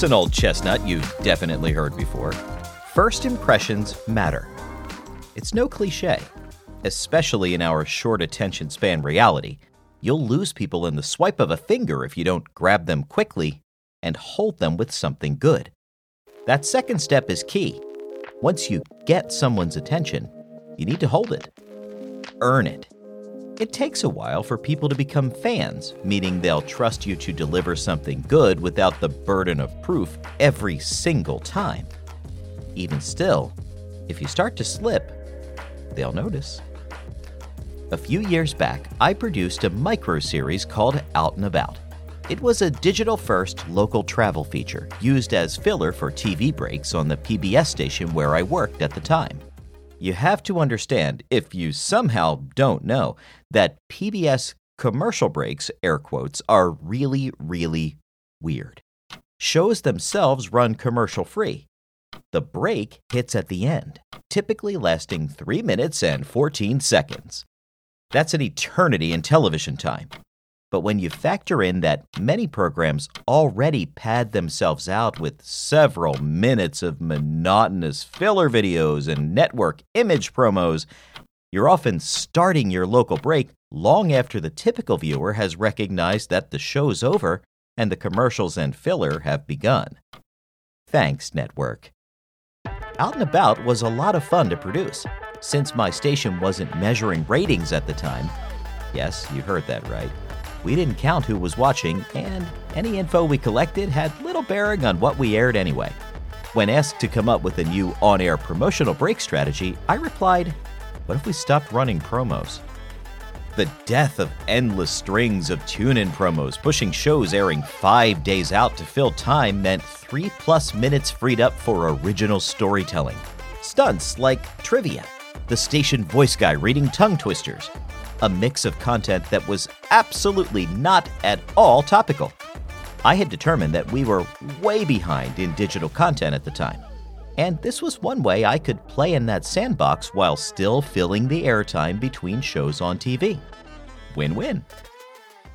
Here's an old chestnut you've definitely heard before. First impressions matter. It's no cliche, especially in our short attention span reality. You'll lose people in the swipe of a finger if you don't grab them quickly and hold them with something good. That second step is key. Once you get someone's attention, you need to hold it. Earn it. It takes a while for people to become fans, meaning they'll trust you to deliver something good without the burden of proof every single time. Even still, if you start to slip, they'll notice. A few years back, I produced a micro series called Out and About. It was a digital first local travel feature used as filler for TV breaks on the PBS station where I worked at the time. You have to understand, if you somehow don't know, that PBS commercial breaks, air quotes, are really, really weird. Shows themselves run commercial free. The break hits at the end, typically lasting 3 minutes and 14 seconds. That's an eternity in television time. But when you factor in that many programs already pad themselves out with several minutes of monotonous filler videos and network image promos, you're often starting your local break long after the typical viewer has recognized that the show's over and the commercials and filler have begun. Thanks, network. Out and About was a lot of fun to produce. Since my station wasn't measuring ratings at the time, yes, you heard that right, we didn't count who was watching, and any info we collected had little bearing on what we aired anyway. When asked to come up with a new on air promotional break strategy, I replied, What if we stopped running promos? The death of endless strings of tune in promos pushing shows airing five days out to fill time meant three plus minutes freed up for original storytelling. Stunts like trivia, the station voice guy reading tongue twisters, a mix of content that was absolutely not at all topical. I had determined that we were way behind in digital content at the time, and this was one way I could play in that sandbox while still filling the airtime between shows on TV. Win win.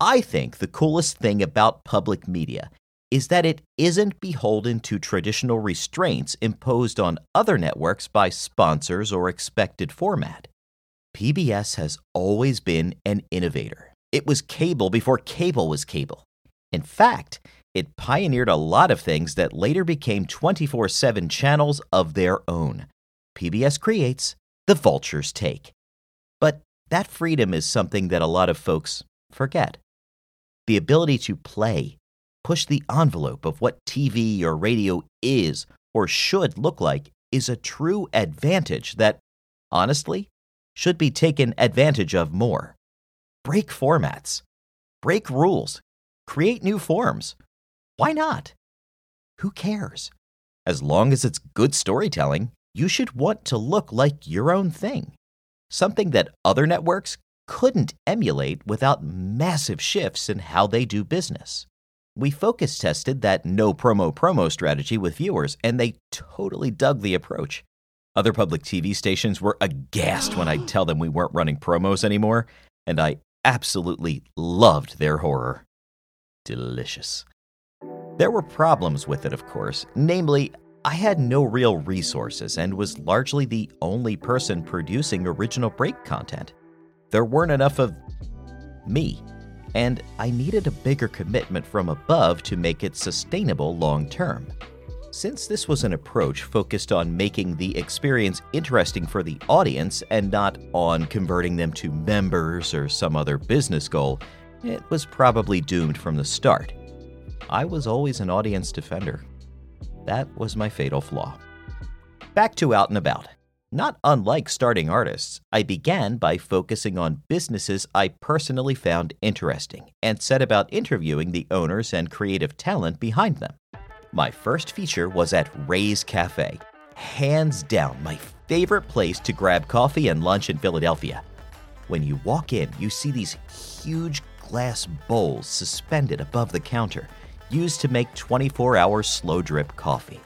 I think the coolest thing about public media is that it isn't beholden to traditional restraints imposed on other networks by sponsors or expected format. PBS has always been an innovator. It was cable before cable was cable. In fact, it pioneered a lot of things that later became 24 7 channels of their own. PBS creates, the vultures take. But that freedom is something that a lot of folks forget. The ability to play, push the envelope of what TV or radio is or should look like is a true advantage that, honestly, should be taken advantage of more. Break formats, break rules, create new forms. Why not? Who cares? As long as it's good storytelling, you should want to look like your own thing, something that other networks couldn't emulate without massive shifts in how they do business. We focus tested that no promo promo strategy with viewers, and they totally dug the approach. Other public TV stations were aghast when I'd tell them we weren't running promos anymore, and I absolutely loved their horror. Delicious. There were problems with it, of course. Namely, I had no real resources and was largely the only person producing original break content. There weren't enough of me, and I needed a bigger commitment from above to make it sustainable long term. Since this was an approach focused on making the experience interesting for the audience and not on converting them to members or some other business goal, it was probably doomed from the start. I was always an audience defender. That was my fatal flaw. Back to Out and About. Not unlike starting artists, I began by focusing on businesses I personally found interesting and set about interviewing the owners and creative talent behind them. My first feature was at Ray's Cafe. Hands down, my favorite place to grab coffee and lunch in Philadelphia. When you walk in, you see these huge glass bowls suspended above the counter, used to make 24 hour slow drip coffee.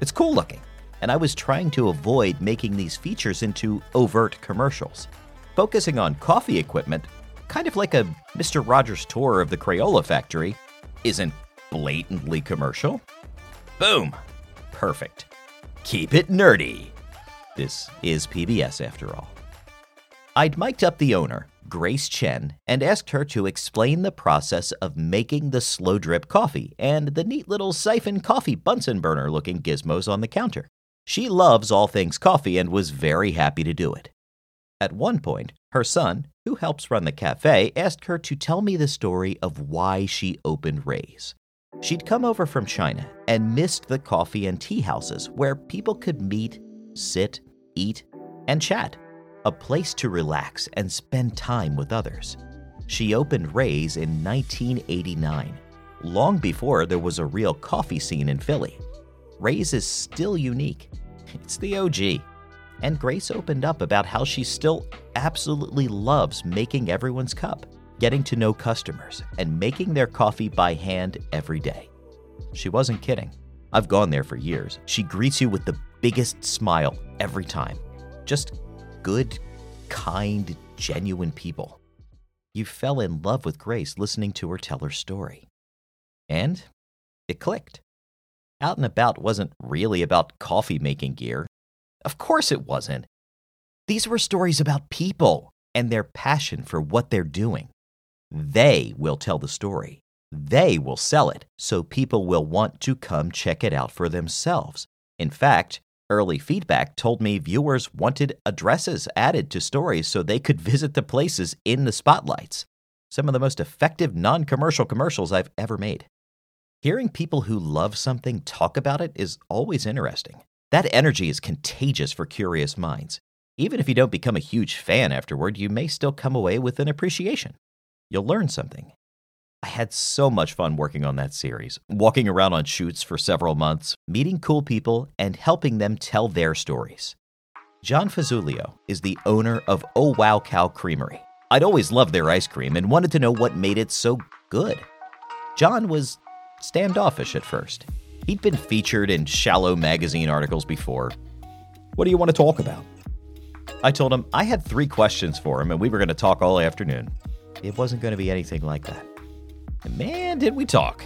It's cool looking. and I was trying to avoid making these features into overt commercials. Focusing on coffee equipment, kind of like a Mr. Rogers tour of the Crayola factory, isn't blatantly commercial. Boom! Perfect. Keep it nerdy. This is PBS after all. I'd mic'd up the owner, Grace Chen, and asked her to explain the process of making the slow drip coffee and the neat little siphon coffee Bunsen burner looking gizmos on the counter. She loves all things coffee and was very happy to do it. At one point, her son, who helps run the cafe, asked her to tell me the story of why she opened Ray's. She'd come over from China and missed the coffee and tea houses where people could meet, sit, eat, and chat, a place to relax and spend time with others. She opened Ray's in 1989, long before there was a real coffee scene in Philly. Ray's is still unique. It's the OG. And Grace opened up about how she still absolutely loves making everyone's cup, getting to know customers, and making their coffee by hand every day. She wasn't kidding. I've gone there for years. She greets you with the biggest smile every time. Just good, kind, genuine people. You fell in love with Grace listening to her tell her story. And it clicked. Out and About wasn't really about coffee making gear. Of course it wasn't. These were stories about people and their passion for what they're doing. They will tell the story. They will sell it so people will want to come check it out for themselves. In fact, early feedback told me viewers wanted addresses added to stories so they could visit the places in the spotlights. Some of the most effective non commercial commercials I've ever made. Hearing people who love something talk about it is always interesting. That energy is contagious for curious minds. Even if you don't become a huge fan afterward, you may still come away with an appreciation. You'll learn something. I had so much fun working on that series, walking around on shoots for several months, meeting cool people, and helping them tell their stories. John Fazzulio is the owner of Oh Wow Cow Creamery. I'd always loved their ice cream and wanted to know what made it so good. John was standoffish at first. He'd been featured in shallow magazine articles before. What do you want to talk about? I told him I had three questions for him and we were going to talk all afternoon. It wasn't going to be anything like that. And man, did we talk.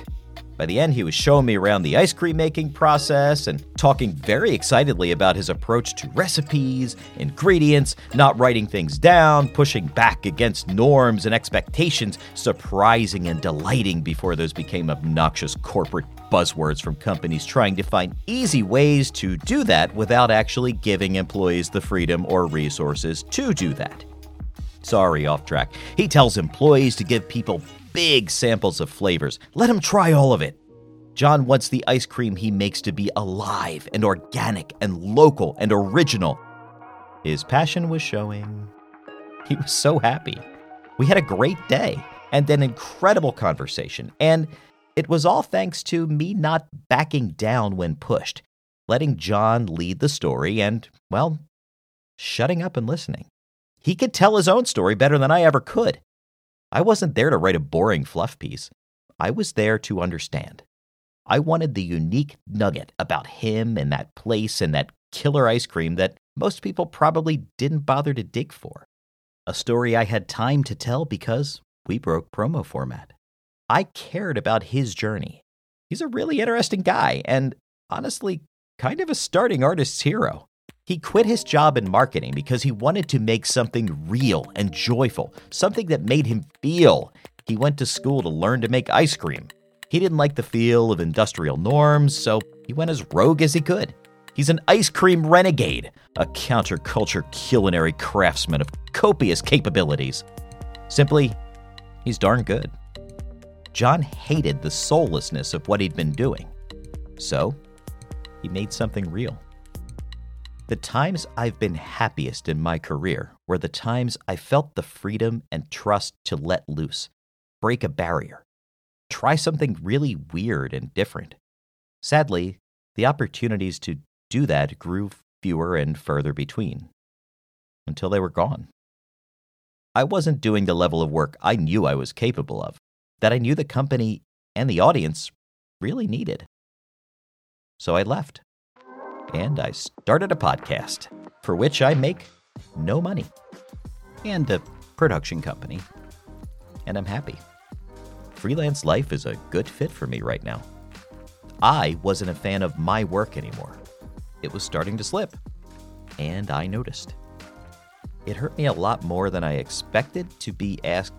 By the end, he was showing me around the ice cream making process and talking very excitedly about his approach to recipes, ingredients, not writing things down, pushing back against norms and expectations, surprising and delighting before those became obnoxious corporate buzzwords from companies trying to find easy ways to do that without actually giving employees the freedom or resources to do that. Sorry, off track. He tells employees to give people big samples of flavors. Let them try all of it. John wants the ice cream he makes to be alive and organic and local and original. His passion was showing. He was so happy. We had a great day and an incredible conversation. And it was all thanks to me not backing down when pushed, letting John lead the story and, well, shutting up and listening. He could tell his own story better than I ever could. I wasn't there to write a boring fluff piece. I was there to understand. I wanted the unique nugget about him and that place and that killer ice cream that most people probably didn't bother to dig for. A story I had time to tell because we broke promo format. I cared about his journey. He's a really interesting guy and honestly, kind of a starting artist's hero. He quit his job in marketing because he wanted to make something real and joyful, something that made him feel. He went to school to learn to make ice cream. He didn't like the feel of industrial norms, so he went as rogue as he could. He's an ice cream renegade, a counterculture culinary craftsman of copious capabilities. Simply, he's darn good. John hated the soullessness of what he'd been doing. So, he made something real. The times I've been happiest in my career were the times I felt the freedom and trust to let loose, break a barrier, try something really weird and different. Sadly, the opportunities to do that grew fewer and further between until they were gone. I wasn't doing the level of work I knew I was capable of, that I knew the company and the audience really needed. So I left and I started a podcast for which I make no money and a production company. And I'm happy. Freelance life is a good fit for me right now. I wasn't a fan of my work anymore. It was starting to slip, and I noticed. It hurt me a lot more than I expected to be asked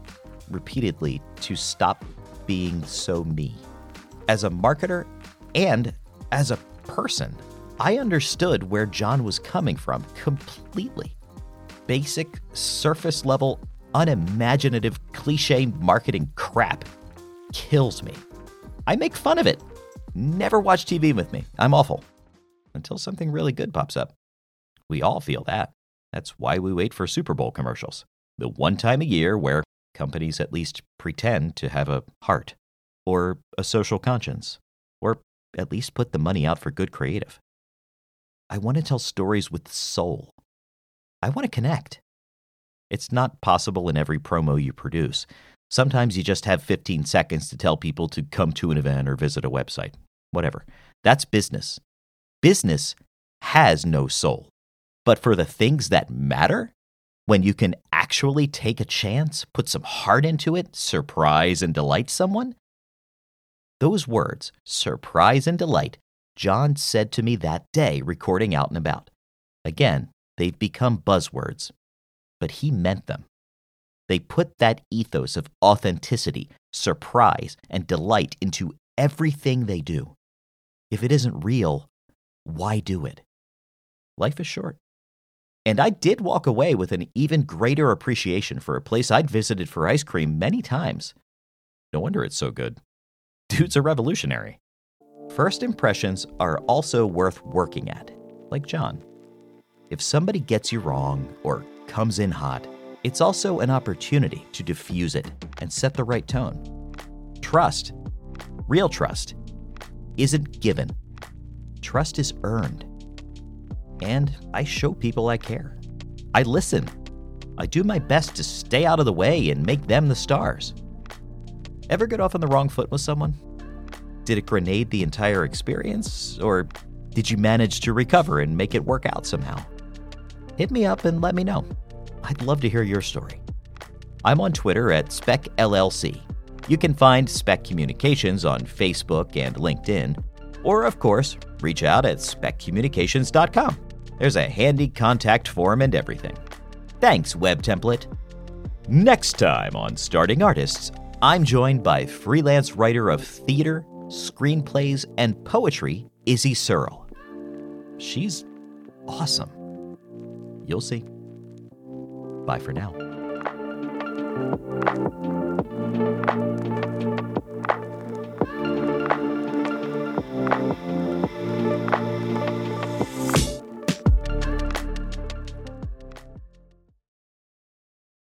repeatedly to stop being so me. As a marketer and as a person, I understood where John was coming from completely. Basic, surface level, unimaginative, cliche marketing crap kills me. I make fun of it. Never watch TV with me. I'm awful. Until something really good pops up. We all feel that. That's why we wait for Super Bowl commercials. The one time a year where companies at least pretend to have a heart, or a social conscience, or at least put the money out for good creative. I want to tell stories with soul. I want to connect. It's not possible in every promo you produce. Sometimes you just have 15 seconds to tell people to come to an event or visit a website. Whatever. That's business. Business has no soul. But for the things that matter, when you can actually take a chance, put some heart into it, surprise and delight someone, those words, surprise and delight, John said to me that day recording out and about. Again, they've become buzzwords, but he meant them. They put that ethos of authenticity, surprise, and delight into everything they do. If it isn't real, why do it? Life is short. And I did walk away with an even greater appreciation for a place I'd visited for ice cream many times. No wonder it's so good. Dude's a revolutionary. First impressions are also worth working at, like John. If somebody gets you wrong or comes in hot, it's also an opportunity to diffuse it and set the right tone. Trust, real trust, isn't given. Trust is earned and I show people I care. I listen. I do my best to stay out of the way and make them the stars. Ever get off on the wrong foot with someone? Did it grenade the entire experience, or did you manage to recover and make it work out somehow? Hit me up and let me know. I'd love to hear your story. I'm on Twitter at SpecLLC. You can find Spec Communications on Facebook and LinkedIn, or, of course, reach out at speccommunications.com. There's a handy contact form and everything. Thanks, Web Template. Next time on Starting Artists, I'm joined by freelance writer of theater, screenplays, and poetry, Izzy Searle. She's awesome. You'll see. Bye for now.